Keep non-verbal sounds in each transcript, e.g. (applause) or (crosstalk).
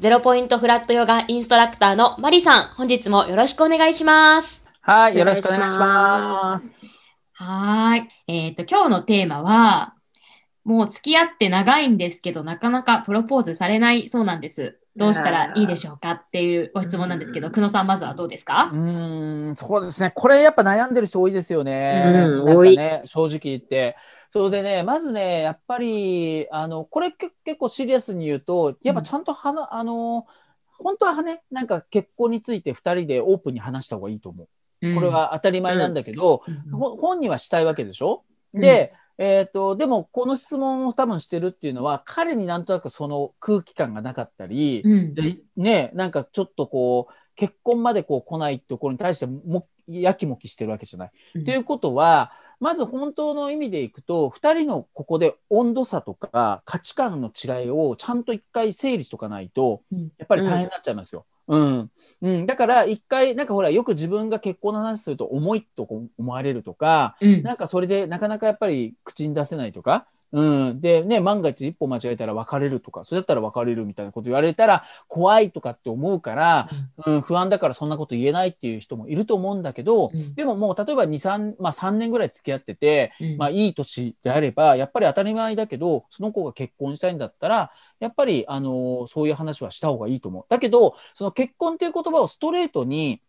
ゼロポイントフラットヨガインストラクターのマリさん、本日もよろしくお願いします。はい、よろしくお願いします。はい。えっ、ー、と、今日のテーマは、もう付き合って長いんですけど、なかなかプロポーズされないそうなんです。どうしたらいいでしょうかっていうご質問なんですけど、久野さん、まずはどうですか？うん、そうですね。これやっぱ悩んでる人多いですよね。うん、なんかね、正直言って。それでね、まずね、やっぱり、あの、これ結構シリアスに言うと、やっぱちゃんとはな、うん、あの、本当はね、なんか結婚について2人でオープンに話した方がいいと思う。これは当たり前なんだけど、うん、本人はしたいわけでしょ、で、えっ、ー、と、でも、この質問を多分してるっていうのは、彼になんとなくその空気感がなかったり、うん、ね、なんかちょっとこう、結婚までこう来ないところに対しても、やきもきしてるわけじゃない。と、うん、いうことは、まず本当の意味でいくと、2人のここで温度差とか価値観の違いをちゃんと一回整理しとかないと、やっぱり大変になっちゃいますよ。うん。うん、だから一回なんかほらよく自分が結婚の話すると重いと思われるとか、うん、なんかそれでなかなかやっぱり口に出せないとか、うん、でね万が一一歩間違えたら別れるとかそれだったら別れるみたいなこと言われたら怖いとかって思うから、うん、うん、不安だからそんなこと言えないっていう人もいると思うんだけど、うん、でももう例えば23、まあ、3年ぐらい付き合ってて、まあ、いい年であればやっぱり当たり前だけどその子が結婚したいんだったらやっぱり、あのそういう話はした方がいいと思う。だけど、その結婚っていう言葉をストレートに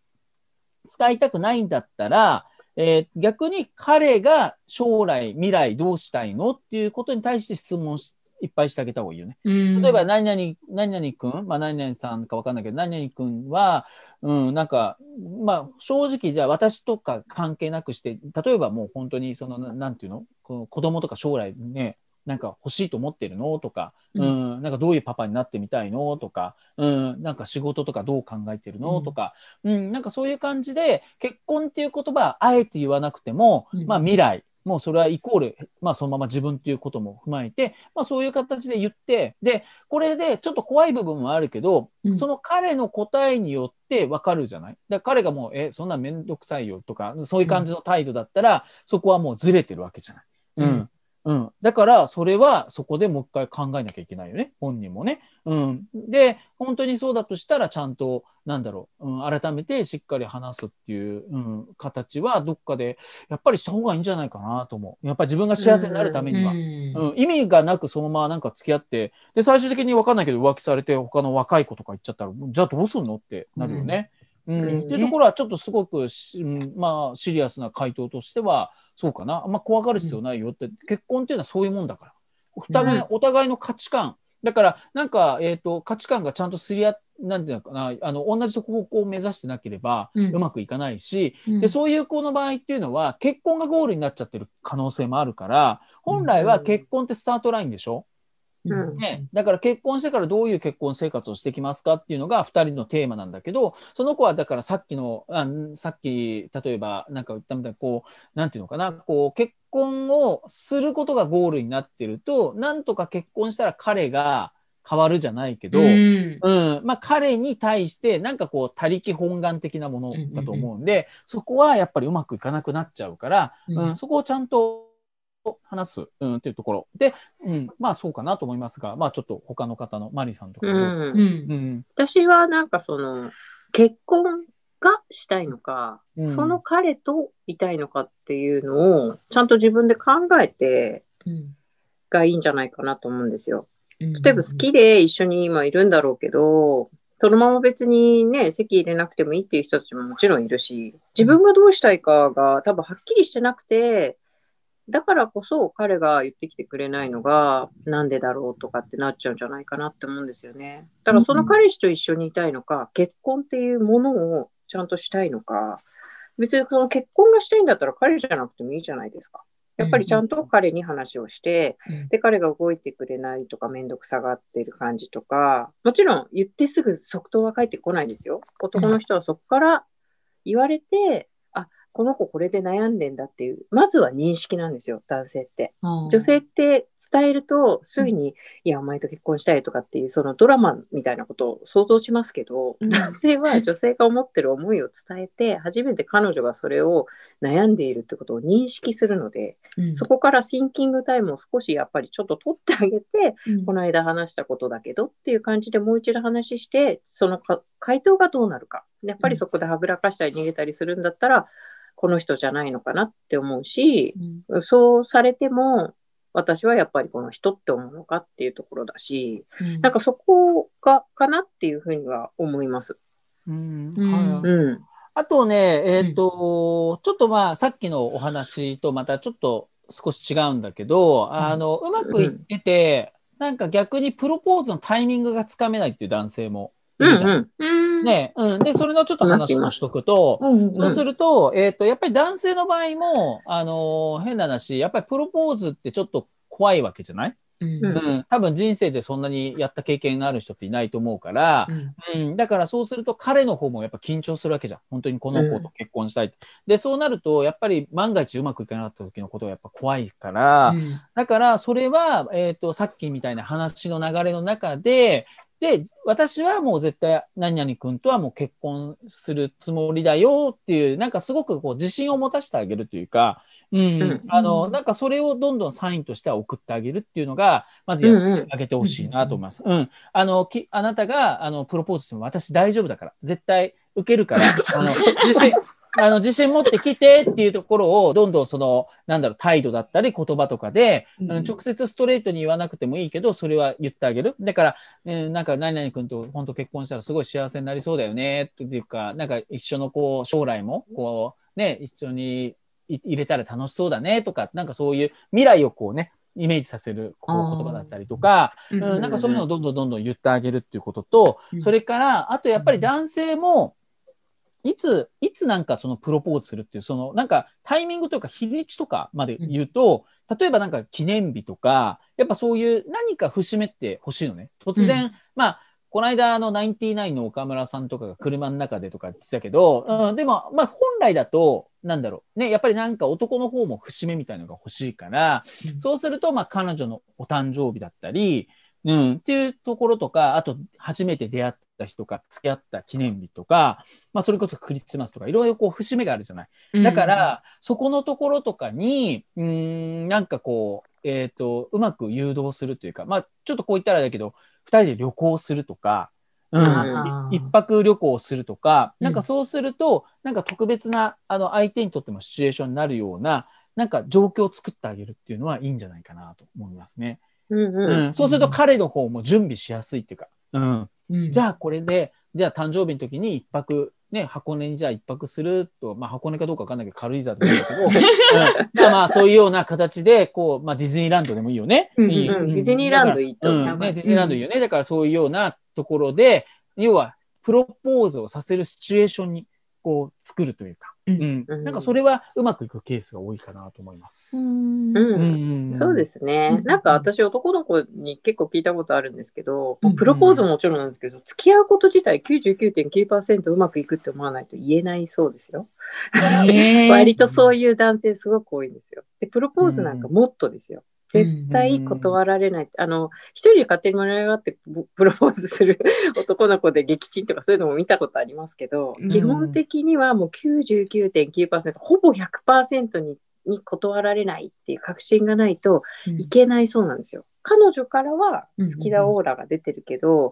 使いたくないんだったら、えー、逆に彼が将来、未来どうしたいのっていうことに対して質問しいっぱいしてあげた方がいいよね。例えば、何々、何々くん、まあ、何々さんかわかんないけど、何々くんは、うん、なんか、まあ、正直、じゃあ私とか関係なくして、例えばもう本当に、その、なんていうの？この子供とか将来ね、なんか欲しいと思ってるの？とか、うん、なんかどういうパパになってみたいの？とか、うん、なんか仕事とかどう考えてるの？とか、うん、なんかそういう感じで、結婚っていう言葉あえて言わなくても、まあ未来、もうそれはイコール、まあそのまま自分っていうことも踏まえて、まあそういう形で言って、で、これでちょっと怖い部分もあるけど、うん、その彼の答えによってわかるじゃない？だ彼がもう、え、そんなめんどくさいよとか、そういう感じの態度だったら、うん、そこはもうずれてるわけじゃない。うん。うん。だから、それはそこでもう一回考えなきゃいけないよね。本人もね。うん。で、本当にそうだとしたら、ちゃんと、なんだろう、うん、改めてしっかり話すっていう、うん、形は、どっかで、やっぱりした方がいいんじゃないかなと思う。やっぱり自分が幸せになるためには。うん、うん、意味がなくそのままなんか付き合って、で、最終的に分かんないけど浮気されて、他の若い子とか行っちゃったら、じゃあどうすんのってなるよね。うん、っていうところはちょっとすごく、うん、まあシリアスな回答としてはそうかな。あんま怖がる必要ないよって、結婚っていうのはそういうもんだから。お互い,、お互いの価値観。だからなんか、えーと、価値観がちゃんとすり合なんていうのかな。あの同じ方向を目指してなければうまくいかないし、うん、でそういう子の場合っていうのは結婚がゴールになっちゃってる可能性もあるから本来は結婚ってスタートラインでしょ、ね、だから結婚してからどういう結婚生活をしてきますかっていうのが2人のテーマなんだけどその子はだからさっきのあさっき例えば何か言ったみたいにこう何て言うのかなこう結婚をすることがゴールになってるとなんとか結婚したら彼が変わるじゃないけど、うん、うん、まあ、彼に対してなんかこう他力本願的なものだと思うんで、そこはやっぱりうまくいかなくなっちゃうから、うん、そこをちゃんと話す、うん、っていうところ。で、うん、まあそうかなと思いますが、まあちょっと他の方のマリさんとか、うん。うん、私はなんかその結婚がしたいのか、うん、その彼といたいのかっていうのをちゃんと自分で考えてがいいんじゃないかなと思うんですよ。例えば好きで一緒に今いるんだろうけど、そのまま別にね、席入れなくてもいいっていう人たちももちろんいるし、自分がどうしたいかが多分はっきりしてなくて、だからこそ彼が言ってきてくれないのがなんでだろうとかってなっちゃうんじゃないかなって思うんですよね。だからその彼氏と一緒にいたいのか、結婚っていうものをちゃんとしたいのか、別にその結婚がしたいんだったら彼じゃなくてもいいじゃないですか。やっぱりちゃんと彼に話をして、で、彼が動いてくれないとか、めんどくさがってる感じとか、もちろん言ってすぐ即答は返ってこないですよ。男の人はそこから言われて、この子これで悩んでんだっていう、まずは認識なんですよ、男性って。女性って伝えると、すぐに、うん、いや、お前と結婚したいとかっていう、そのドラマみたいなことを想像しますけど、うん、男性は女性が思ってる思いを伝えて、初めて彼女がそれを悩んでいるってことを認識するので、うん、そこからシンキングタイムを少しやっぱりちょっと取ってあげて、この間話したことだけどっていう感じでもう一度話して、その回答がどうなるか。やっぱりそこではぐらかしたり逃げたりするんだったら、この人じゃないのかなって思うし、うん、そうされても、私はやっぱりこの人って思うのかっていうところだし、うん、なんかそこがかなっていうふうには思います。うん、うん、あとね、えっ、ー、と、ちょっとまあさっきのお話とまたちょっと少し違うんだけど、あの、うまくいってて、なんか逆にプロポーズのタイミングがつかめないっていう男性もいるじゃん。うんね、うん。で、それのちょっと話をしとくと、そうすると、えっ、ー、と、やっぱり男性の場合も、あのー、変な話、やっぱりプロポーズってちょっと怖いわけじゃない？うん、うん、多分人生でそんなにやった経験がある人っていないと思うから、うん、うん、だからそうすると彼の方もやっぱ緊張するわけじゃん。本当にこの子と結婚したい、うん、で、そうなると、やっぱり万が一うまくいかなかった時のことがやっぱ怖いから、だからそれは、えっ、ー、と、さっきみたいな話の流れの中で、で、私はもう絶対何々君とはもう結婚するつもりだよっていう、なんかすごくこう自信を持たせてあげるというか、うん、うん、あの、なんかそれをどんどんサインとしては送ってあげるっていうのが、まずやってあげてほしいなと思います。うん、うん、あの、き、あなたが、あの、プロポーズしても私大丈夫だから、絶対受けるから、(laughs) あの、あの、自信持ってきてっていうところを、どんどんその、なんだろう、態度だったり言葉とかで、うん、直接ストレートに言わなくてもいいけど、それは言ってあげる。だから、えー、なんか、何々君と本当結婚したらすごい幸せになりそうだよね、っていうか、なんか一緒のこう、将来も、こう、ね、一緒に入れたら楽しそうだね、とか、なんかそういう未来をこうね、イメージさせるこう言葉だったりとか、うん、なんかそういうのをどんどんどんどん言ってあげるっていうことと、それから、あとやっぱり男性も、いつ、いつなんかそのプロポーズするっていう、そのなんかタイミングというか日にちとかまで言うと、うん、例えばなんか記念日とか、やっぱそういう何か節目って欲しいのね。突然、うん、まあ、この間、あの、ナインティナインの岡村さんとかが車の中でとか言ってたけど、うん、でも、まあ、本来だと、なんだろう。ね、やっぱりなんか男の方も節目みたいなのが欲しいから、うん、そうすると、まあ、彼女のお誕生日だったり、うん、っていうところとか、あと、初めて出会った人か、付き合った記念日とか、まあ、それこそクリスマスとか、いろいろこう、節目があるじゃない。だから、そこのところとかに、うん、なんかこう、えっ、ー、と、うまく誘導するというか、まあ、ちょっとこう言ったらだけど、二人で旅行するとか、うん、一泊旅行するとか、なんかそうすると、なんか特別な、あの、相手にとってもシチュエーションになるような、なんか状況を作ってあげるっていうのはいいんじゃないかなと思いますね。うん。うん、そうすると彼の方も準備しやすいっていうか、うん、うん、じゃあこれで、じゃあ誕生日の時に一泊、ね、箱根にじゃあ一泊すると、まあ箱根かどうかわかんないけど軽井沢でもいいんだけど、(laughs) うん、じゃあまあそういうような形で、こう、まあディズニーランドでもいいよね。うんうん、いい。ディズニーランドいいと思う、ね。ディズニーランドいいよね。だからそういうようなところで、要はプロポーズをさせるシチュエーションにこう作るというか、うん、うん、なんかそれはうまくいくケースが多いかなと思います。うん、うん、そうですね。なんか私男の子に結構聞いたことあるんですけど、うん、プロポーズももちろんなんですけど、付き合うこと自体99.9%うまくいくって思わないと言えないそうですよ。(laughs) 割とそういう男性すごく多いんですよ。で、プロポーズなんかもっとですよ。絶対断られない。あの、一人で勝手に盛り上がって (laughs) プロポーズする (laughs) 男の子で撃沈とかそういうのも見たことありますけど、基本的にはもう99.9%、ほぼ100%にに断られないっていう確信がないといけないそうなんですよ。彼女からは好きなオーラが出てるけど、好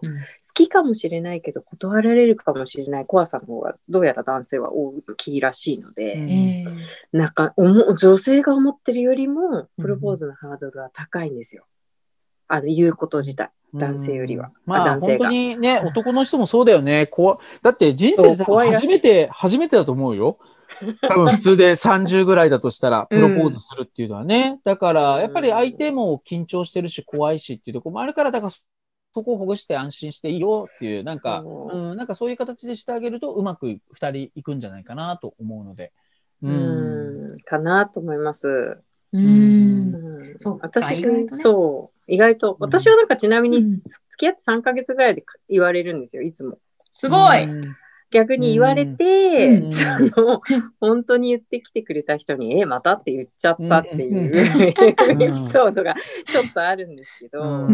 きかもしれないけど断られるかもしれない怖さの方がどうやら男性は大きいらしいので、なんか女性が思ってるよりもプロポーズのハードルは高いんですよ。あの言うこと自体。男性よりは。まあ、男性が本当にね、男の人もそうだよね。こだって人生で初めて、初めてだと思うよ。多分普通で30ぐらいだとしたら、プロポーズするっていうのはね。うん、だから、やっぱり相手も緊張してるし、怖いしっていうところもあるから、だから、そこをほぐして安心していいよっていう、なんか、ううん、なんかそういう形でしてあげると、うまく2人いくんじゃないかなと思うので。うん、かなと思います。うん。そう私、ね、そう。意外と、私はなんかちなみに付き合って3ヶ月ぐらいで言われるんですよ、いつも。すごい、逆に言われて、うん、その、本当に言ってきてくれた人に、え、またって言っちゃったっていうエピソードがちょっとあるんですけど、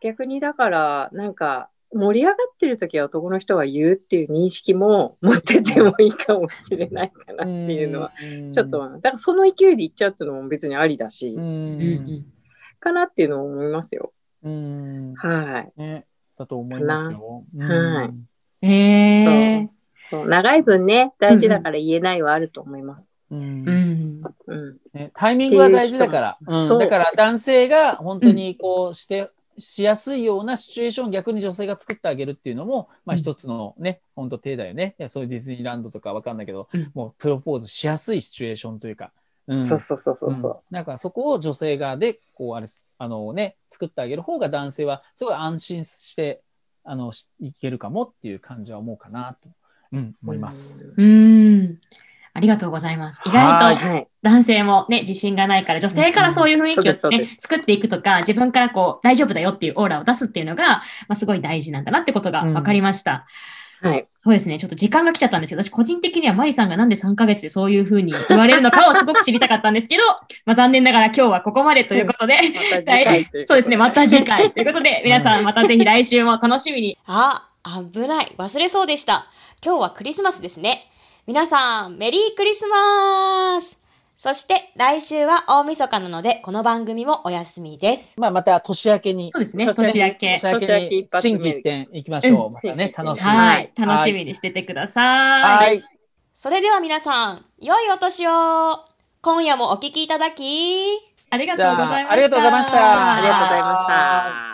逆にだから、なんか、盛り上がってる時は男の人は言うっていう認識も持っててもいいかもしれないかなっていうのは、ちょっと、だからその勢いで言っちゃうっていうのも別にありだし、かなっていうのを思いますよ。はい。ね、だと思いますよ。はい。えー、そう。長い分ね、大事だから言えないはあると思います。うん、うん。ね、タイミングは大事だから、うん、だから男性が本当にこうして、しやすいようなシチュエーションを逆に女性が作ってあげるっていうのも、まあ一つのね、うん、本当手だよね。いやそういうディズニーランドとかわかんないけど、うん、もうプロポーズしやすいシチュエーションというか、うん、そうそうそうそうそう、うん、なんかそこを女性側で、こうあれ、あのね、作ってあげる方が男性はすごい安心してあのいけるかもっていう感じは思うかなと、うん、思います。うん。ありがとうございます。意外と男性もね、自信がないから、女性からそういう雰囲気をね、作っていくとか、自分からこう、大丈夫だよっていうオーラを出すっていうのが、まあ、すごい大事なんだなってことが分かりました。はい。そうですね。ちょっと時間が来ちゃったんですけど、私個人的にはマリさんがなんで3ヶ月でそういうふうに言われるのかをすごく知りたかったんですけど、まあ残念ながら今日はここまでということで、そうですね。また次回ということで、皆さんまたぜひ来週も楽しみに。あ、危ない。忘れそうでした。今日はクリスマスですね。皆さん、メリークリスマスそして来週は大晦日なので、この番組もお休みです。まあ、また年明けに。そうですね、年明け。年明けに新規一点行きましょう。うん、またね、楽しみ。はい、楽しみにしててください。はい。それでは皆さん、良いお年を今夜もお聞きいただき、ありがとうございました。ありがとうございました。ありがとうございました。